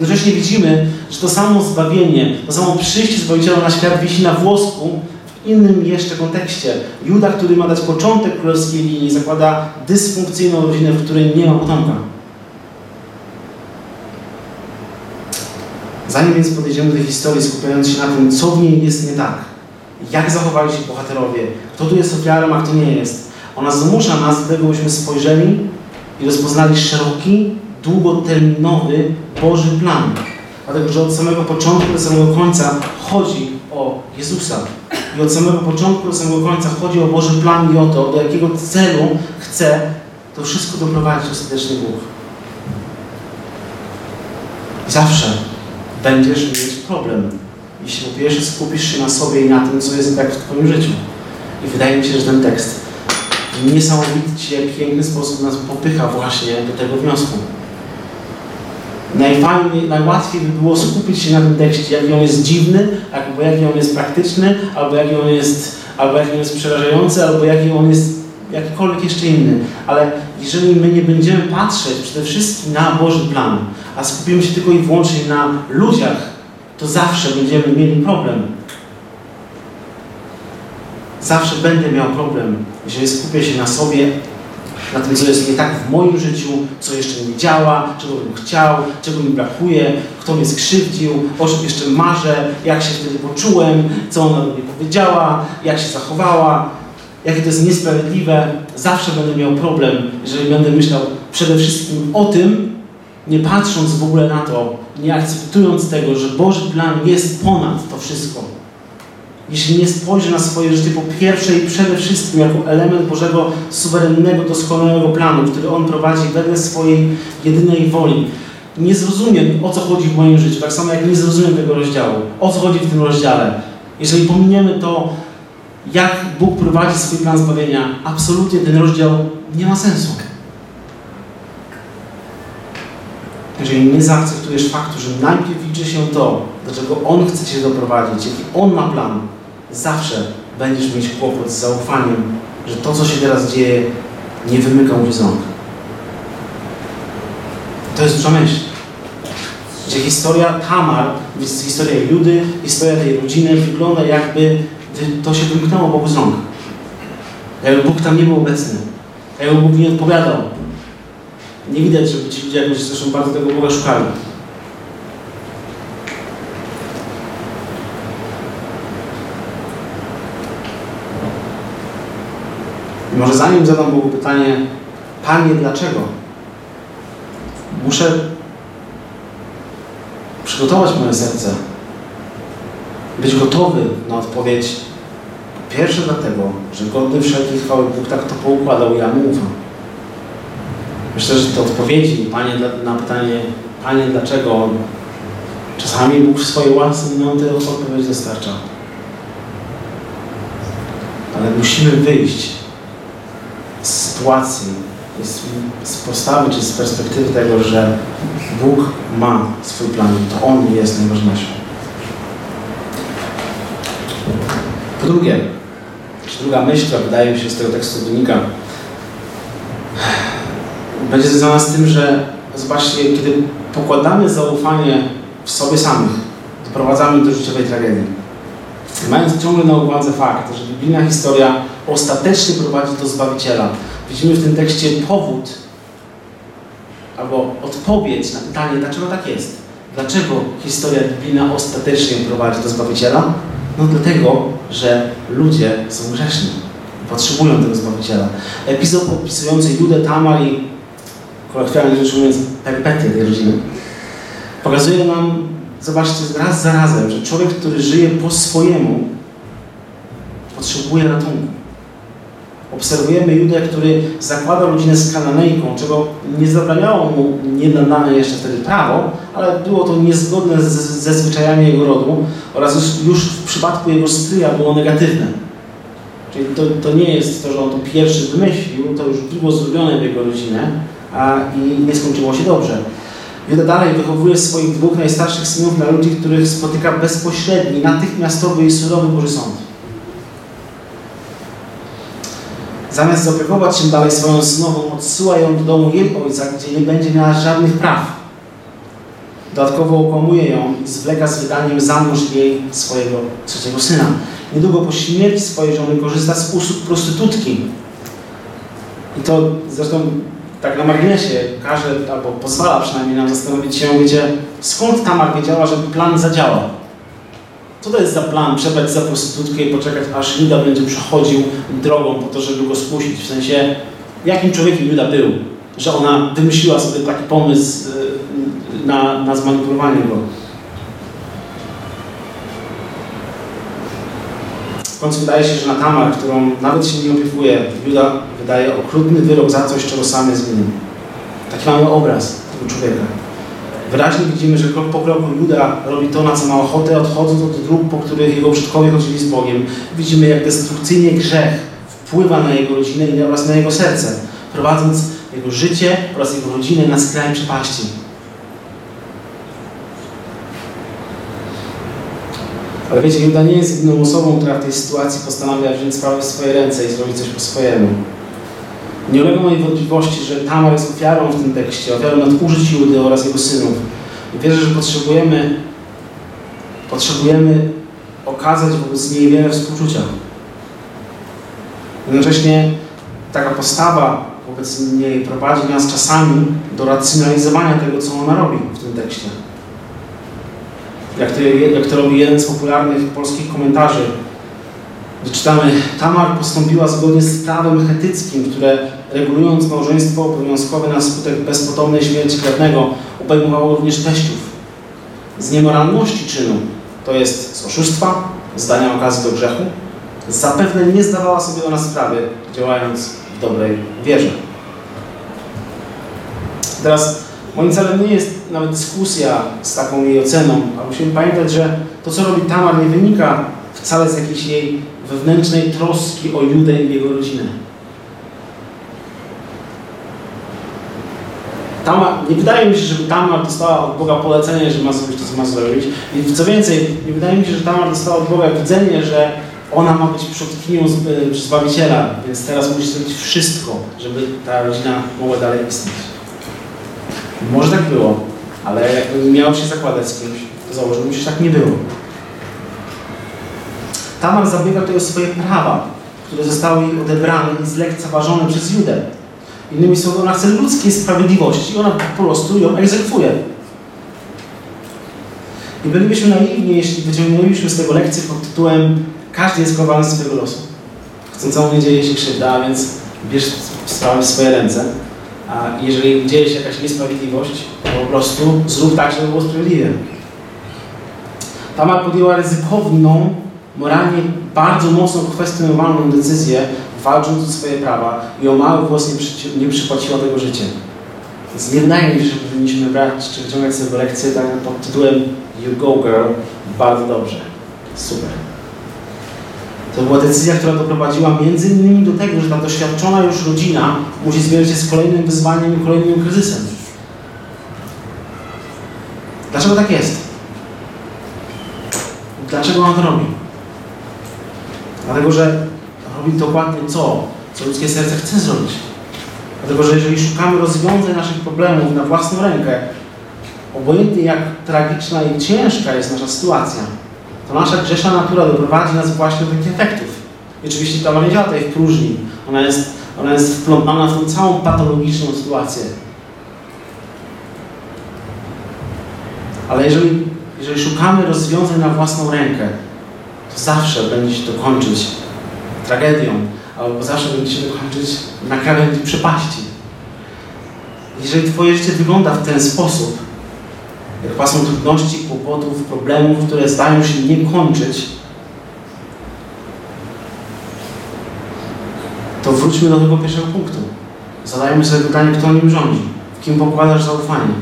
Jednocześnie widzimy, że to samo zbawienie, to samo przyjście Zbawiciela na świat wisi na włosku w innym jeszcze kontekście. Juda, który ma dać początek królewskiej linii, zakłada dysfunkcyjną rodzinę, w której nie ma potomka. Zanim więc podejdziemy do historii, skupiając się na tym, co w niej jest nie tak, jak zachowali się bohaterowie, kto tu jest ofiarą, a kto nie jest. Ona zmusza nas do tego, byśmy spojrzeli i rozpoznali szeroki, długoterminowy Boży plan. Dlatego, że od samego początku do samego końca chodzi o Jezusa. I od samego początku do samego końca chodzi o Boży plan i o to, do jakiego celu chce to wszystko doprowadzić ostatecznie Bóg. Zawsze będziesz mieć problem, jeśli po pierwsze skupisz się na sobie i na tym, co jest tak w Twoim życiu. I wydaje mi się, że ten tekst w niesamowity, jak piękny sposób nas popycha właśnie do tego wniosku. Najfajniej, najłatwiej by było skupić się na tym tekście, jaki on jest dziwny, albo jaki on jest praktyczny, albo jaki on jest, albo jaki on jest przerażający, albo jaki on jest jakikolwiek jeszcze inny. Ale jeżeli my nie będziemy patrzeć przede wszystkim na Boży plan, a skupimy się tylko i wyłącznie na ludziach, to zawsze będziemy mieli problem. Zawsze będę miał problem, jeżeli skupię się na sobie, na tym, co jest nie tak w moim życiu, co jeszcze nie działa, czego bym chciał, czego mi brakuje, kto mnie skrzywdził, o czym jeszcze marzę, jak się wtedy poczułem, co ona do mnie powiedziała, jak się zachowała, jakie to jest niesprawiedliwe. Zawsze będę miał problem, jeżeli będę myślał przede wszystkim o tym, nie patrząc w ogóle na to, nie akceptując tego, że Boży plan jest ponad to wszystko. Jeśli nie spojrzę na swoje życie po pierwsze i przede wszystkim jako element Bożego suwerennego, doskonałego planu, który On prowadzi wedle swojej jedynej woli, nie zrozumiem, o co chodzi w moim życiu, tak samo jak nie zrozumiem tego rozdziału, o co chodzi w tym rozdziale. Jeżeli pominiemy to, jak Bóg prowadzi swój plan zbawienia, absolutnie ten rozdział nie ma sensu. Jeżeli nie zaakceptujesz faktu, że najpierw liczy się to, dlaczego On chce Cię doprowadzić, jaki On ma plan, zawsze będziesz mieć kłopot z zaufaniem, że to, co się teraz dzieje, nie wymyka mu z rąk. To jest duża myśl. Gdzie historia Tamar, historia Judy, historia tej rodziny wygląda jakby to się wymknęło Bogu z rąk. Jakby Bóg tam nie był obecny. Jakby Bóg nie odpowiadał. Nie widać, żeby ci ludzie jakoś zresztą bardzo tego Boga szukali. I może zanim zadam Bogu pytanie, Panie, dlaczego? Muszę przygotować moje serce, być gotowy na odpowiedź. Po pierwsze dlatego, że godny wszelkiej chwały Bóg tak to poukładał ja mu ufam. Myślę, że te odpowiedzi Panie, na pytanie, Panie, dlaczego czasami Bóg w swojej łasce nam te odpowiedzi dostarcza. Ale musimy wyjść z sytuacji, z postawy czy z perspektywy tego, że Bóg ma swój plan. To On jest najważniejszy. Po drugie, czy druga myśl, która wydaje mi się z tego tekstu wynika, będzie związana z tym, że zobaczcie, kiedy pokładamy zaufanie w sobie samych, doprowadzamy do życiowej tragedii. Mając ciągle na uwadze fakt, że biblijna historia ostatecznie prowadzi do Zbawiciela, widzimy w tym tekście powód albo odpowiedź na pytanie, dlaczego tak jest. Dlaczego historia biblijna ostatecznie prowadzi do Zbawiciela? No dlatego, że ludzie są grzeszni. Potrzebują tego Zbawiciela. Epizod opisujący Judę, Tamar i kolokwialnie rzecz ujmując, perypetie tej rodziny, pokazuje nam, zobaczcie, raz za razem, że człowiek, który żyje po swojemu, potrzebuje ratunku. Obserwujemy Judę, który zakłada rodzinę z Kananejką, czego nie zabraniało mu niedane jeszcze wtedy prawo, ale było to niezgodne z, ze zwyczajami jego rodu oraz już, już w przypadku jego stryja było negatywne. Czyli to, to nie jest to, że on to pierwszy wymyślił, to już było zrobione w jego rodzinę, a, i nie skończyło się dobrze. Juda dalej wychowuje swoich dwóch najstarszych synów na ludzi, których spotyka bezpośredni, natychmiastowy i surowy Boży Sąd. Zamiast zaopiekować się dalej swoją synową, odsyła ją do domu jej ojca, gdzie nie będzie miała żadnych praw. Dodatkowo okłamuje ją i zwleka z wydaniem za mąż jej swojego trzeciego syna. Niedługo po śmierci swojej żony korzysta z usług prostytutki. I to zresztą tak na marginesie każe, albo pozwala przynajmniej nam zastanowić się, gdzie, skąd Tamar wiedziała, że plan zadziała. Co to jest za plan? Przebrać za prostytutkę i poczekać, aż Juda będzie przechodził drogą po to, żeby go skusić. W sensie, jakim człowiekiem Juda był? Że ona wymyśliła sobie taki pomysł y, na, na zmanipulowanie go. W końcu wydaje się, że na Tamar, którą nawet się nie opiekuje, Juda wydaje okrutny wyrok za coś, czego sam jest winny. Taki mamy obraz tego człowieka. Wyraźnie widzimy, że krok po kroku Juda robi to, na co ma ochotę, odchodząc od dróg, po których jego przodkowie chodzili z Bogiem. Widzimy, jak destrukcyjnie grzech wpływa na jego rodzinę oraz na jego serce, prowadząc jego życie oraz jego rodzinę na skraj przepaści. Ale wiecie, Juda nie jest jedyną osobą, która w tej sytuacji postanawia wziąć sprawę w swoje ręce i zrobić coś po swojemu. Nie ulega mojej wątpliwości, że Tamar jest ofiarą w tym tekście, ofiarą nadużyć Judy oraz jego synów. I wierzę, że potrzebujemy, potrzebujemy okazać wobec niej wiele współczucia. Jednocześnie taka postawa wobec niej prowadzi nas czasami do racjonalizowania tego, co ona robi w tym tekście. Jak to, jak to robi jeden z popularnych polskich komentarzy, Czytamy, Tamar postąpiła zgodnie z prawem chetyckim, które regulując małżeństwo obowiązkowe na skutek bezpotomnej śmierci krewnego obejmowało również teściów. Z niemoralności czynu, to jest z oszustwa, z dania okazji do grzechu, zapewne nie zdawała sobie ona sprawy, działając w dobrej wierze. Teraz moim celem nie jest nawet dyskusja z taką jej oceną, ale musimy pamiętać, że to, co robi Tamar, nie wynika wcale z jakiejś jej wewnętrznej troski o Judę i jego rodzinę. Tamar, nie wydaje mi się, żeby Tamar dostała od Boga polecenie, że ma zrobić to, co ma zrobić. I co więcej, nie wydaje mi się, że Tamar dostała od Boga widzenie, że ona ma być przodkinią e, Zbawiciela, więc teraz musi zrobić wszystko, żeby ta rodzina mogła dalej istnieć. Może tak było, ale jakby miał się zakładać z kimś, to założyłbym się, że tak nie było. Tamar zabiega tutaj o swoje prawa, które zostały jej odebrane i zlekceważone przez Judę. Innymi słowy, ona chce ludzkiej sprawiedliwości i ona po prostu ją egzekwuje. I bylibyśmy naiwni, jeśli wyciągnęlibyśmy z tego lekcję pod tytułem Każdy jest kowalem swojego losu. Chcącemu nie dzieje się krzywda, więc bierz sprawę w swoje ręce. A jeżeli dzieje się jakaś niesprawiedliwość, to po prostu zrób tak, żeby było sprawiedliwie. Tamar podjęła ryzykowną moralnie bardzo mocno kwestionowalną decyzję, walcząc o swoje prawa i o mały głos nie, przy, nie przypłaciła tego życie. Więc nie wydaje że powinniśmy brać czy wyciągać tego lekcję tak pod tytułem You go girl, bardzo dobrze, super. To była decyzja, która doprowadziła między innymi do tego, że ta doświadczona już rodzina musi zmierzyć się z kolejnym wyzwaniem i kolejnym kryzysem. Dlaczego tak jest? Dlaczego on to robi? Dlatego, że robi dokładnie to, co ludzkie serce chce zrobić. Dlatego, że jeżeli szukamy rozwiązań naszych problemów na własną rękę, obojętnie jak tragiczna i ciężka jest nasza sytuacja, to nasza grzeszna natura doprowadzi nas właśnie do takich efektów. I oczywiście ta nie działa tutaj w próżni. Ona jest, ona jest wplątana w tą całą patologiczną sytuację. Ale jeżeli, jeżeli szukamy rozwiązań na własną rękę, to zawsze będzie się to kończyć tragedią, albo zawsze będzie się to kończyć na krawędzi przepaści. Jeżeli Twoje życie wygląda w ten sposób, jak pasą trudności, kłopotów, problemów, które zdają się nie kończyć, to wróćmy do tego pierwszego punktu. Zadajmy sobie pytanie, kto nim rządzi, w kim pokładasz zaufanie.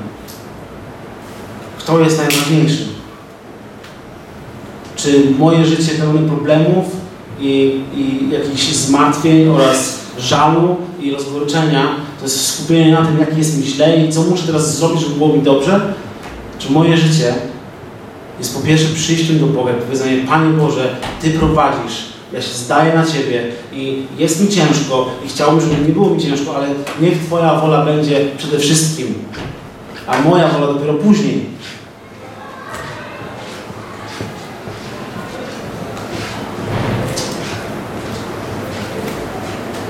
Kto jest najważniejszy? Czy moje życie pełne problemów i, i jakichś zmartwień oraz żalu i rozgoryczenia to jest skupienie na tym, jak jest mi źle i co muszę teraz zrobić, żeby było mi dobrze? Czy moje życie jest po pierwsze przyjściem do Boga, powiedzenie, Panie Boże, Ty prowadzisz, ja się zdaję na Ciebie i jest mi ciężko i chciałbym, żeby nie było mi ciężko, ale niech Twoja wola będzie przede wszystkim, a moja wola dopiero później.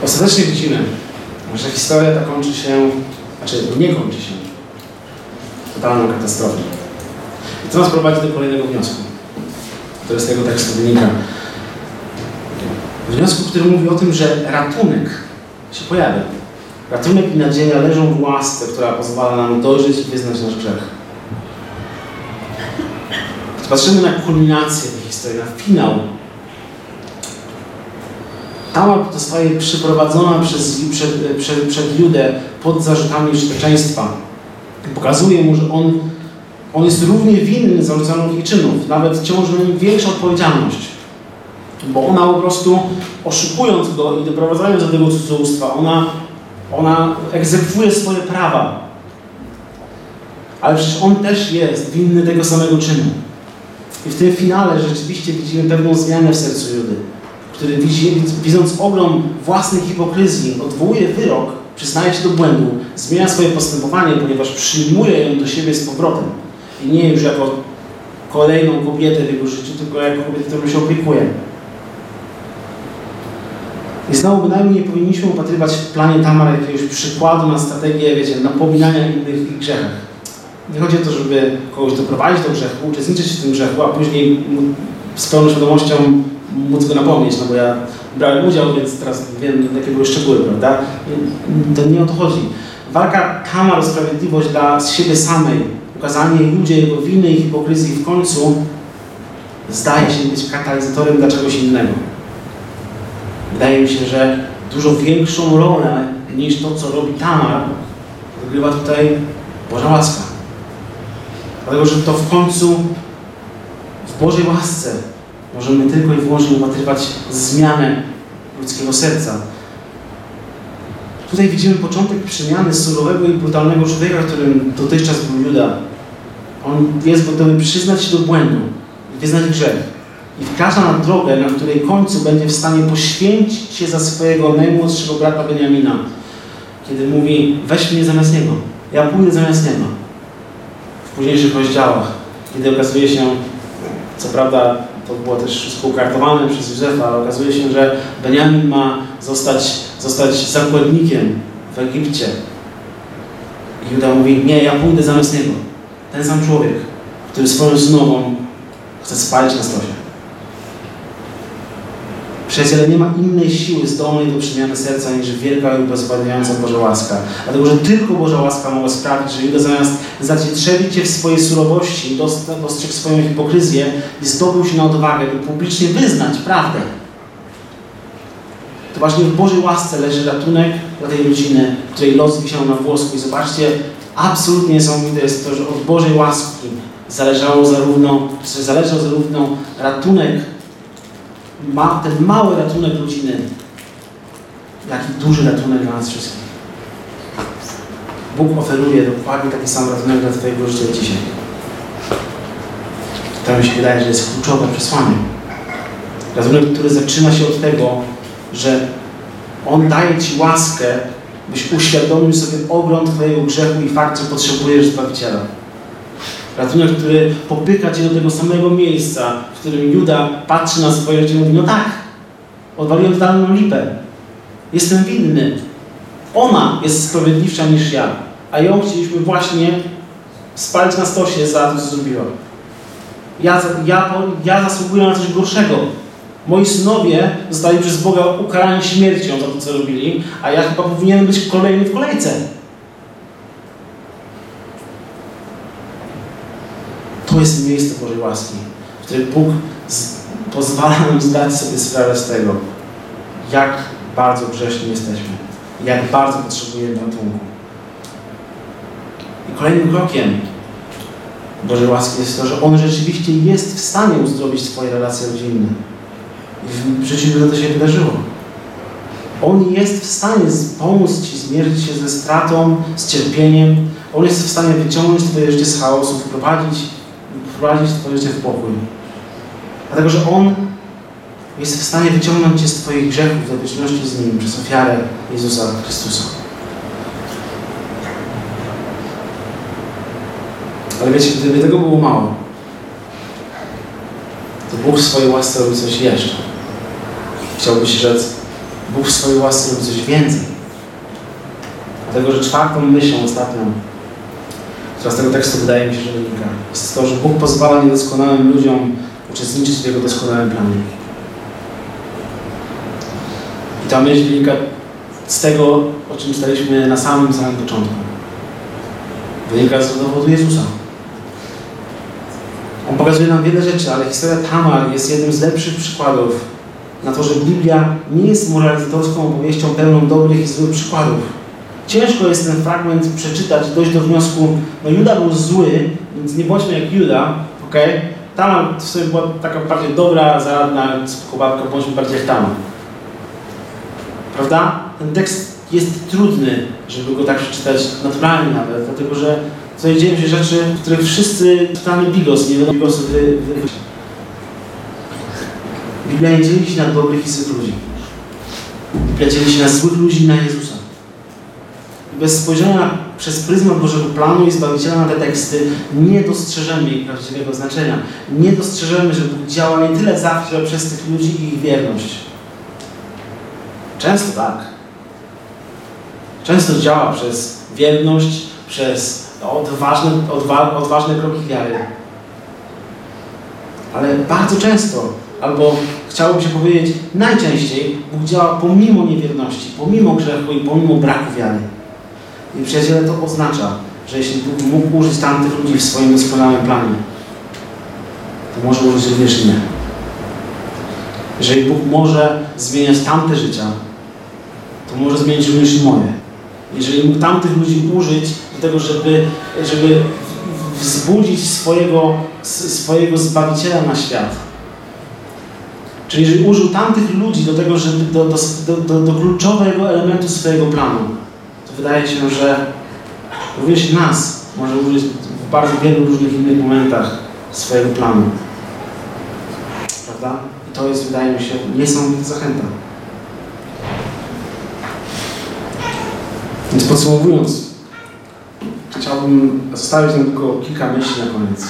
Ostatecznie widzimy, że historia ta kończy się, znaczy nie kończy się totalną katastrofą. I to nas prowadzi do kolejnego wniosku. To z tego tekstu wynika. Wniosku, który mówi o tym, że ratunek się pojawia. Ratunek i nadzieja leżą w łasce, która pozwala nam dojrzeć i wyznać nasz grzech. Patrzymy na kulminację tej historii, na finał. Tamar zostaje przyprowadzona przez, przed, przed, przed Judę pod zarzutami oszczerzeństwa. Pokazuje mu, że on, on jest równie winny zarzucanych jej czynów, nawet ciąży na nim większa odpowiedzialność. Bo ona po prostu oszukując go i doprowadzając do tego cudzołóstwa, ona, ona egzekwuje swoje prawa. Ale przecież on też jest winny tego samego czynu. I w tym finale rzeczywiście widzimy pewną zmianę w sercu Judy, który widzi, widząc ogrom własnej hipokryzji, odwołuje wyrok, przyznaje się do błędu, zmienia swoje postępowanie, ponieważ przyjmuje ją do siebie z powrotem. I nie już jako kolejną kobietę w jego życiu, tylko jako kobietę, którą się opiekuje. I znowu bynajmniej nie powinniśmy upatrywać w planie Tamara jakiegoś przykładu na strategię, wiecie, napominania innych w ich grzechach. Nie chodzi o to, żeby kogoś doprowadzić do grzechu, uczestniczyć w tym grzechu, a później z pełną świadomością móc go napomnieć, no bo ja brałem udział, więc teraz wiem, jakie były szczegóły, prawda? To nie o to chodzi. Walka Tamar o sprawiedliwość dla siebie samej, ukazanie ludzie jego winy i hipokryzji w końcu zdaje się być katalizatorem dla czegoś innego. Wydaje mi się, że dużo większą rolę niż to, co robi Tamar, odgrywa tutaj Boża łaska. Dlatego, że to w końcu w Bożej łasce możemy tylko i wyłącznie upatrywać zmianę ludzkiego serca. Tutaj widzimy początek przemiany surowego i brutalnego człowieka, którym dotychczas był Juda. On jest gotowy przyznać się do błędu i wyznać grzech. I wkracza na drogę, na której końcu będzie w stanie poświęcić się za swojego najmłodszego brata Beniamina. Kiedy mówi, weź mnie zamiast niego. Ja pójdę zamiast niego w późniejszych rozdziałach, kiedy okazuje się, co prawda to było też wszystko ukartowane przez Józefa, ale okazuje się, że Benjamin ma zostać, zostać zakładnikiem w Egipcie. I Juda mówi, nie, ja pójdę zamiast niego. Ten sam człowiek, który swoją znową chce spalić na stosie. Przyjaciele, nie ma innej siły zdolnej do przemiany serca niż wielka i bezwładniająca Boża łaska. Dlatego, że tylko Boża łaska mogła sprawić, że Juda zamiast zacietrzewić się w swojej surowości, dostrzegł swoją hipokryzję i zdobył się na odwagę, by publicznie wyznać prawdę. To właśnie w Bożej łasce leży ratunek dla tej rodziny, której los wisiał na włosku. I zobaczcie, absolutnie niesamowite jest to, że od Bożej łaski zależało zarówno, zależał zarówno ratunek ma ten mały ratunek rodziny, jak i duży ratunek dla nas wszystkich. Bóg oferuje dokładnie taki sam ratunek dla Twojego życia dzisiaj. To mi się wydaje, że jest kluczowe przesłanie. Ratunek, który zaczyna się od tego, że On daje Ci łaskę, byś uświadomił sobie ogrom Twojego grzechu i fakt, że potrzebujesz Zbawiciela. Ratunek, który popycha Cię do tego samego miejsca, w którym Juda patrzy na swoje życie i mówi, no tak, odwaliłem totalną lipę. Jestem winny. Ona jest sprawiedliwsza niż ja. A ją chcieliśmy właśnie spalić na stosie za to, co zrobiła. Ja, ja, ja zasługuję na coś gorszego. Moi synowie zostali przez Boga ukarani śmiercią za to, co robili, a ja chyba powinienem być kolejny w kolejce. To miejsce Bożej łaski, w którym Bóg pozwala nam zdać sobie sprawę z tego, jak bardzo grzeszni jesteśmy, jak bardzo potrzebujemy ratunku. I kolejnym krokiem Bożej łaski jest to, że On rzeczywiście jest w stanie uzdrowić Twoje relacje rodzinne. I w życiu to się wydarzyło. On jest w stanie pomóc Ci zmierzyć się ze stratą, z cierpieniem. On jest w stanie wyciągnąć Twoje życie z chaosu, wprowadzić wprowadzić Twoje życie w pokój. Dlatego, że On jest w stanie wyciągnąć Cię z Twoich grzechów do wieczności z Nim przez ofiarę Jezusa Chrystusa. Ale wiecie, gdyby tego było mało, to Bóg w swojej łasce robi coś jeszcze. Chciałbyś rzec, Bóg w swojej łasce robi coś więcej. Dlatego, że czwartą myślą ostatnią która z tego tekstu wydaje mi się, że wynika. Jest to, że Bóg pozwala niedoskonałym ludziom uczestniczyć w Jego doskonałym planie. I ta myśl wynika z tego, o czym staliśmy na samym, samym początku. Wynika z dowodu Jezusa. On pokazuje nam wiele rzeczy, ale historia Tamar jest jednym z lepszych przykładów na to, że Biblia nie jest moralizatorską opowieścią pełną dobrych i złych przykładów. Ciężko jest ten fragment przeczytać dojść do wniosku, no Juda był zły, więc nie bądźmy jak Juda, ok? Tamar w sobie była taka bardziej dobra, zaradna, babka, bądźmy bardziej jak Tamar. Prawda? Ten tekst jest trudny, żeby go tak przeczytać naturalnie nawet, dlatego że tutaj dzieją się rzeczy, w których wszyscy czytamy bigos, nie wiadomo bigos wy, wy. Biblia nie dzieli się na dobrych i złych ludzi. Biblia dzieli się na złych ludzi i na Jezusa. Bez spojrzenia przez pryzmat Bożego planu i Zbawiciela na te teksty nie dostrzeżemy ich prawdziwego znaczenia. Nie dostrzeżemy, że Bóg działa nie tyle zawsze przez tych ludzi i ich wierność. Często tak. Często działa przez wierność, przez odważne, odwa, odważne kroki wiary. Ale bardzo często, albo chciałoby się powiedzieć najczęściej, Bóg działa pomimo niewierności, pomimo grzechu i pomimo braku wiary. I przyjaciele, to oznacza, że jeśli Bóg mógł użyć tamtych ludzi w swoim doskonałym planie, to może użyć również mnie. Jeżeli Bóg może zmieniać tamte życia, to może zmienić również moje. Jeżeli mógł tamtych ludzi użyć do tego, żeby, żeby wzbudzić swojego, swojego Zbawiciela na świat, czyli jeżeli użył tamtych ludzi do tego, żeby do, do, do, do kluczowego elementu swojego planu, wydaje się, że również nas może użyć w bardzo wielu różnych innych momentach swojego planu. Prawda? I to jest, wydaje mi się, niesamowita zachęta. Więc podsumowując, chciałbym zostawić nam tylko kilka myśli na koniec.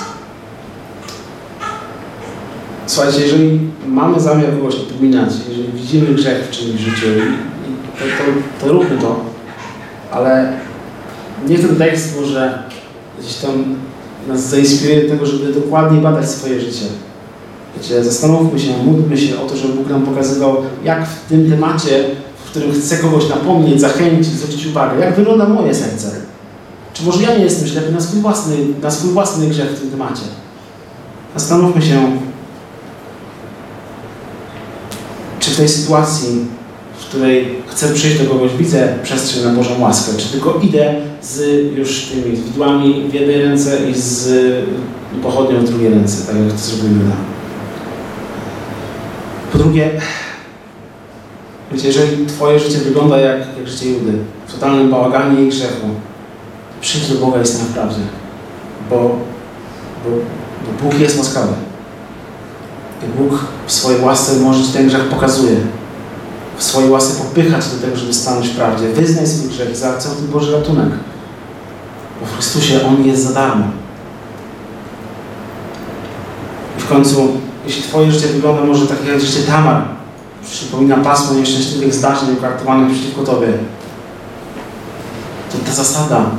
Słuchajcie, jeżeli mamy zamiar kogoś upominać, jeżeli widzimy grzech w czymś życiu, to, to, to róbmy to, ale niech ten tekst może gdzieś tam nas zainspiruje do tego, żeby dokładniej badać swoje życie. Wiecie, zastanówmy się, módlmy się o to, żeby Bóg nam pokazywał, jak w tym temacie, w którym chcę kogoś napomnieć, zachęcić, zwrócić uwagę, jak wygląda moje serce. Czy może ja nie jestem ślepy na swój własny, na swój własny grzech w tym temacie? Zastanówmy się, czy w tej sytuacji, której chcę przyjść do kogoś, widzę przestrzeń na Bożą łaskę, czy tylko idę z już tymi widłami w jednej ręce i z pochodnią w drugiej ręce, tak jak to zrobił Juda. Po drugie, wiecie, jeżeli Twoje życie wygląda jak, jak życie Judy, w totalnym bałaganie i grzechu, przyjdź do Boga w prawdzie, bo, bo, bo Bóg jest łaskawy. I Bóg w swojej łasce może Ci ten grzech pokazuje. W swojej łasce popychać do tego, żeby stanąć w prawdzie. Wyznaj swój grzech zaakceptuj Boży ratunek. Bo w Chrystusie On jest za darmo. I w końcu, jeśli Twoje życie wygląda może tak jak życie Tamar, przypomina pasmo nieszczęśliwych zdarzeń ukartowanych przeciwko Tobie, to ta zasada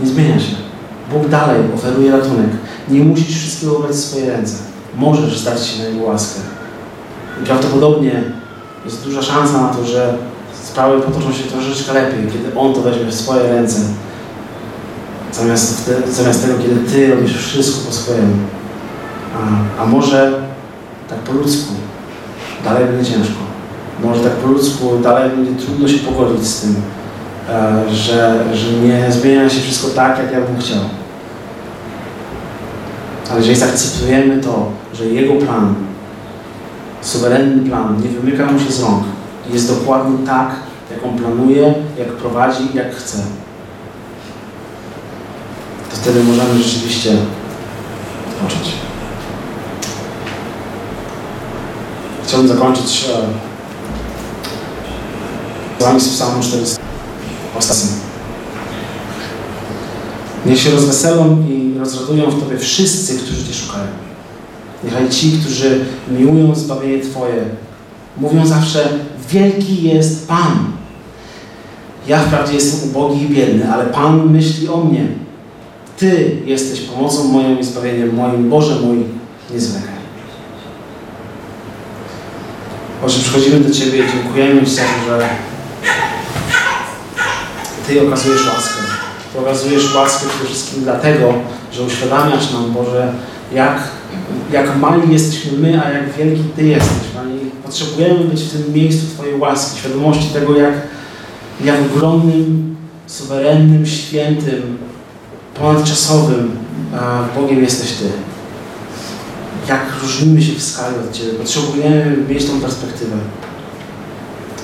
nie zmienia się. Bóg dalej oferuje ratunek. Nie musisz wszystkiego brać w swoje ręce. Możesz zdać się na Jego łaskę. I prawdopodobnie jest duża szansa na to, że sprawy potoczą się troszeczkę lepiej, kiedy On to weźmie w swoje ręce. Zamiast, wtedy, zamiast tego, kiedy Ty robisz wszystko po swojemu. A, a może tak po ludzku dalej będzie ciężko. Może tak po ludzku dalej będzie trudno się pogodzić z tym, e, że, że nie zmienia się wszystko tak, jak ja bym chciał. Ale jeżeli zaakceptujemy to, że Jego plan, suwerenny plan, nie wymyka mu się z rąk jest dokładnie tak, jak On planuje, jak prowadzi, jak chce, to wtedy możemy rzeczywiście odpocząć. Chciałbym zakończyć z wami z psalmu 400 ostatnim. Niech się rozweselą i rozradują w Tobie wszyscy, którzy Cię szukają. Niechaj ci, którzy miłują zbawienie Twoje, mówią zawsze, wielki jest Pan. Ja wprawdzie jestem ubogi i biedny, ale Pan myśli o mnie. Ty jesteś pomocą moją i zbawieniem moim. Boże mój, nie zwlekaj. Boże, przychodzimy do Ciebie i dziękujemy Ci za to, że Ty okazujesz łaskę. Ty okazujesz łaskę przede wszystkim dlatego, że uświadamiasz nam, Boże, jak, jak mali jesteśmy my, a jak wielki Ty jesteś, Panie. Potrzebujemy być w tym miejscu Twojej łaski, świadomości tego, jak, jak ogromnym, suwerennym, świętym, ponadczasowym e, Bogiem jesteś Ty. Jak różnimy się w skali od Ciebie. Potrzebujemy mieć tą perspektywę.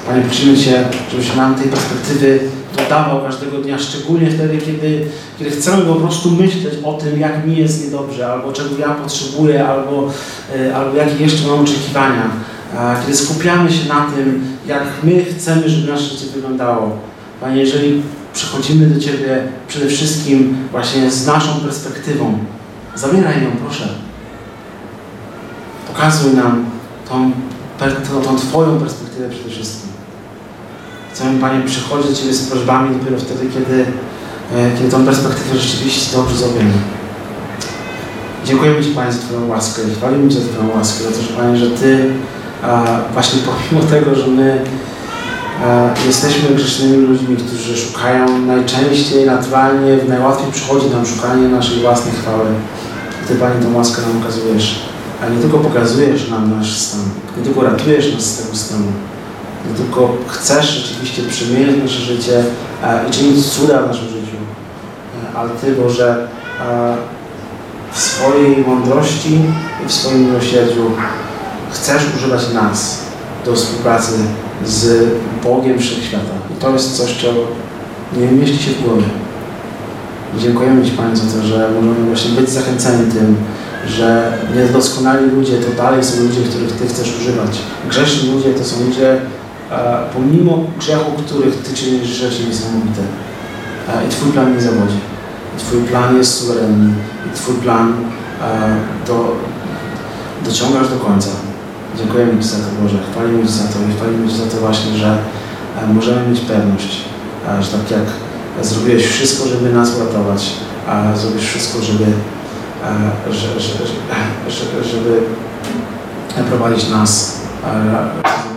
Panie, prosimy Cię, żebyś nam tej perspektywy dodawał każdego dnia, szczególnie wtedy, kiedy, kiedy chcemy po prostu myśleć o tym, jak mi jest niedobrze, albo czego ja potrzebuję, albo, e, albo jakie jeszcze mam oczekiwania. Kiedy skupiamy się na tym, jak my chcemy, żeby nasze życie wyglądało. Panie, jeżeli przychodzimy do Ciebie przede wszystkim właśnie z naszą perspektywą, zabieraj ją, proszę. Pokazuj nam tą, tą Twoją perspektywę przede wszystkim. Chcemy, Panie, przychodzić do Ciebie z prośbami dopiero wtedy, kiedy, e, kiedy tą perspektywę rzeczywiście dobrze zrobimy. Dziękujemy Ci, Panie, za Twoją łaskę. i Chwalimy Cię za Twoją łaskę, za to, że, Panie, że Ty a, właśnie pomimo tego, że my a, jesteśmy grzesznymi ludźmi, którzy szukają najczęściej, naturalnie, najłatwiej przychodzi nam szukanie naszej własnej chwały. Ty, Panie, tą łaskę nam okazujesz. A nie tylko pokazujesz nam nasz stan, nie tylko ratujesz nas z tego stanu, nie tylko chcesz rzeczywiście przemieniać nasze życie e, i czynić cuda w naszym życiu, e, ale Ty, Boże, e, w swojej mądrości i w swoim miłosierdziu chcesz używać nas do współpracy z Bogiem Wszechświata. I to jest coś, czego nie mieści się w głowie. I dziękujemy Ci, Panie, za to, że możemy właśnie być zachęceni tym, że niedoskonali ludzie to dalej są ludzie, których Ty chcesz używać. Grzeszni ludzie to są ludzie, pomimo grzechu, których Ty czynisz rzeczy niesamowite. E, I Twój plan nie zawodzi. I Twój plan jest suwerenny. I Twój plan e, do, dociągasz do końca. Dziękujemy Ci za to, Boże. Chwalimy Ci za to i chwalimy Ci za to właśnie, że e, możemy mieć pewność, e, że tak jak zrobiłeś wszystko, żeby nas uratować, a zrobisz wszystko, żeby, e, że, że, że, że, żeby prowadzić nas e,